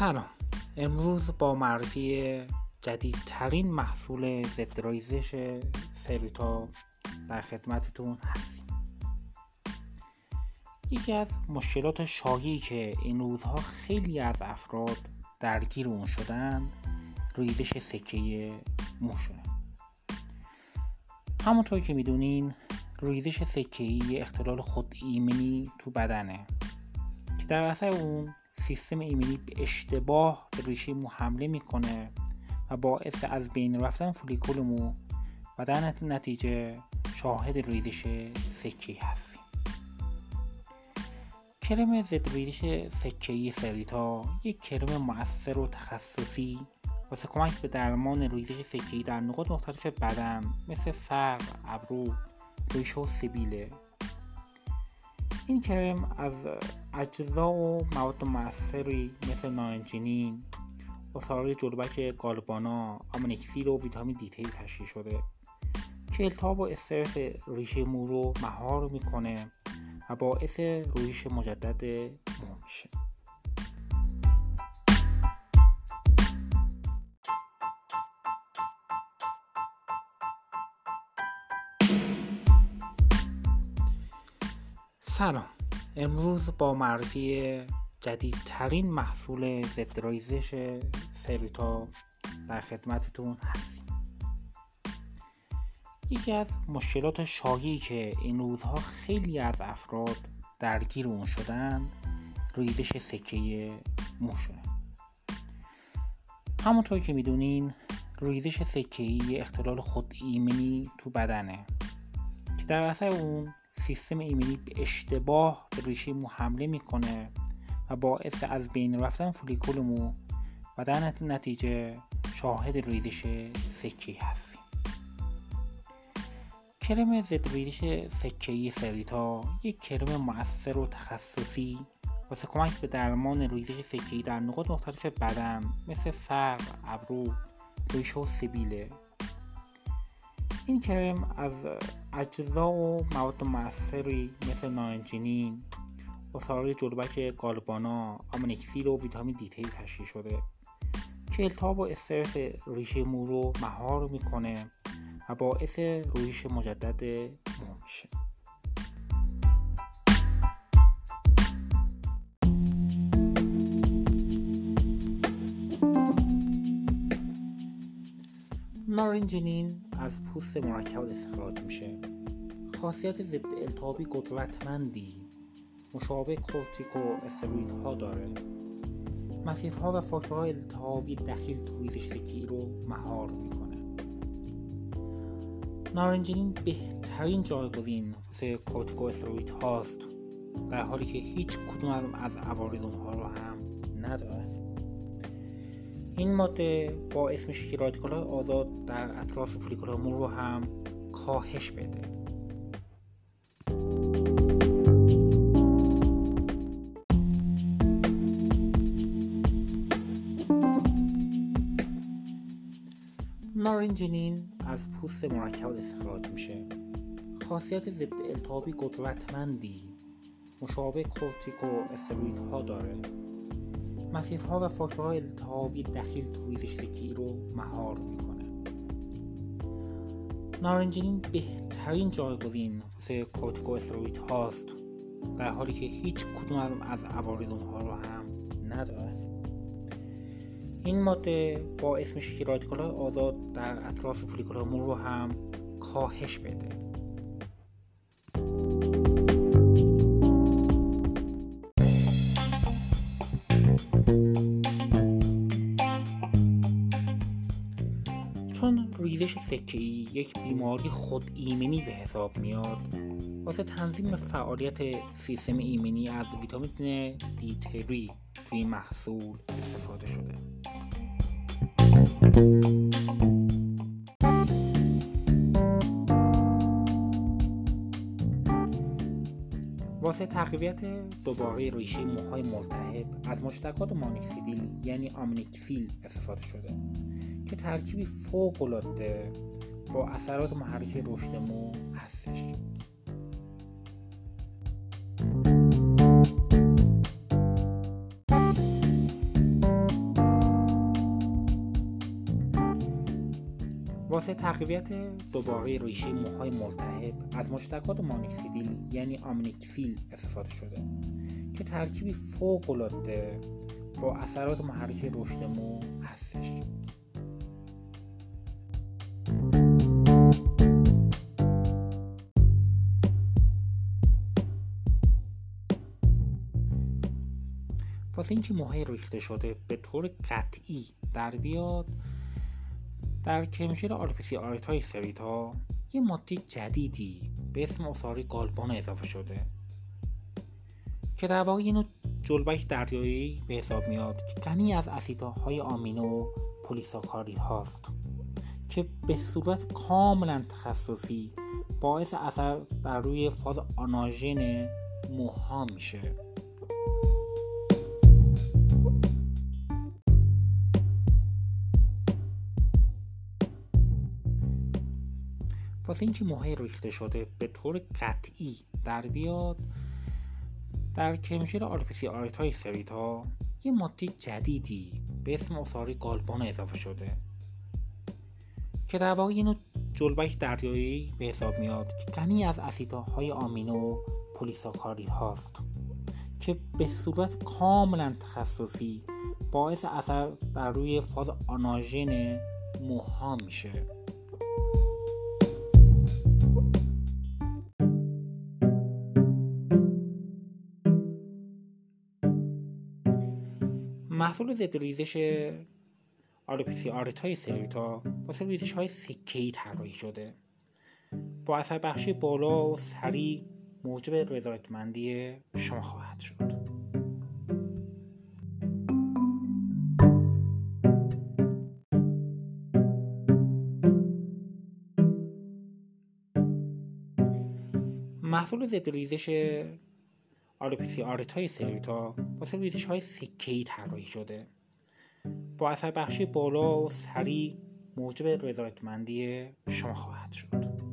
سلام. امروز با معرفی جدیدترین محصول ضد ریزش سریتا در خدمتتون هستیم. یکی از مشکلات شایعی که این روزها خیلی از افراد درگیر اون شدن ریزش سکه موشه همونطور که می‌دونین ریزش سکه ای اختلال خود ایمنی تو بدنه که در اثر اون سیستم ایمنی به اشتباه به ریشه مو حمله می‌کنه و باعث از بین رفتن فولیکول مو و در نتیجه شاهد ریزش سکه هستیم. کرم ضد ریزش سکه سریتا یک کرم مؤثر و تخصصی واسه کمک به درمان ریزش سکه در نقاط مختلف بدن مثل سر، ابرو، ریشه و سبیله. این کرم از اجزا و مواد مؤثری مثل نارنجینین اصارای جلبک گالبانا آمونکسیل و ویتامین دی تشکیل شده که التهاب و استرس ریشه مو رو مهار می‌کنه و باعث رویش مجدد مو میشه. سلام. امروز با معرفی جدیدترین محصول ضد ریزش سریتا در خدمتتون هستیم. یکی از مشکلات شایعی که این روزها خیلی از افراد درگیر اون شدن ریزش سکه موشه. همونطور که می‌دونین ریزش سکه ای اختلال خود ایمنی تو بدنه که در اثر اون سیستم ایمنی به اشتباه به ریشه مو حمله می‌کنه و باعث از بین رفتن فولیکول مو و در نتیجه شاهد ریزش سکه هستیم. کرم ضد ریزش سکه سریتا یک کرم مؤثر و تخصصی واسه کمک به درمان ریزش سکه در نقاط مختلف بدن مثل سر، ابرو، ریشه و سبیله. این کرم از اجزا و مواد مؤثری مثل نارنجینین اصارای جلبک گالبانا آمونکسیل و ویتامین دی تشکیل شده که التهاب و استرس ریشه مو رو مهار می‌کنه و باعث رویش مجدد مو میشه. نارنجینین از پوست مرکبات استخراج میشه. خاصیت ضد التهابی قدرتمندی. مشابه کورتیکو ها داره. مسیرها و فاکتورهای التهابی دخیل تو ریزش رو مهار می‌کنه. نارنجینین بهترین جایگزین واسه کورتیکو استروید هاست در حالی که هیچ کدوم از عوارض اونها رو هم نداره. این ماده باعث میشه که رادیکال های آزاد در اطراف فولیکول مو رو هم کاهش بده. نارنجینین از پوست مرکب استخراج میشه. خاصیت ضد التهابی قدرتمندی. مشابه کورتیکو ها داره. مسیرها و فاکتورهای التهابی دخیل تو ریزش سکه‌ای رو مهار می‌کنه. نارنجینین بهترین جایگزین واسه کورتیکو هاست در حالی که هیچ کدوم از عوارض اونها رو هم نداره. این ماده باعث میشه که رادیکال آزاد در اطراف فولیکول رو هم کاهش بده. چون ریزش سکه ای یک بیماری خود ایمنی به حساب میاد واسه تنظیم فعالیت سیستم ایمنی از ویتامین دی توی محصول استفاده شده. واسه تقویت دوباره ریشه موهای ملتهب از مشتقات مانیکسیدیل یعنی آمنیکسیل استفاده شده که ترکیبی فوق العاده با اثرات محرک رشد مو هستش. واسه تقویت دوباره ریشه موهای ملتهب از مشتقات مانیکسیدیل یعنی آمنیکسیل استفاده شده که ترکیبی فوق العاده با اثرات محرک رشد مو هستش. واسه اینکه موهای ریخته شده به طور قطعی در بیاد در کرمشیر آرپسی آرت های سویت ها یه ماده جدیدی به اسم اصاری گالبان اضافه شده که در واقع اینو جلبک دریایی به حساب میاد که غنی از اسیدهای آمینو و پلیساکارید هاست که به صورت کاملا تخصصی باعث اثر بر روی فاز آناژن موها میشه. واسه اینکه موهای ریخته شده به طور قطعی در بیاد در کرمشیر آرپسی آرت های سویت ها یه ماده جدیدی به اسم اصاری گالبان اضافه شده که در واقع اینو جلبک دریایی به حساب میاد که غنی از اسیدهای آمینو و پلیساکارید هاست که به صورت کاملا تخصصی باعث اثر بر روی فاز آناژن موها میشه. محصول ضد ریزش آلوپسی آرت های سریتا واسه ریزش های سکهی طراحی شده. با اثر بخشی بالا و سریع موجب رضایتمندی شما خواهد شد. محصول ضد ریزش آلوپسی آرت های سریتا واسه ریزش های سکهی طراحی شده. با اثر بخشی بالا و سریع موجب رضایتمندی شما خواهد شد.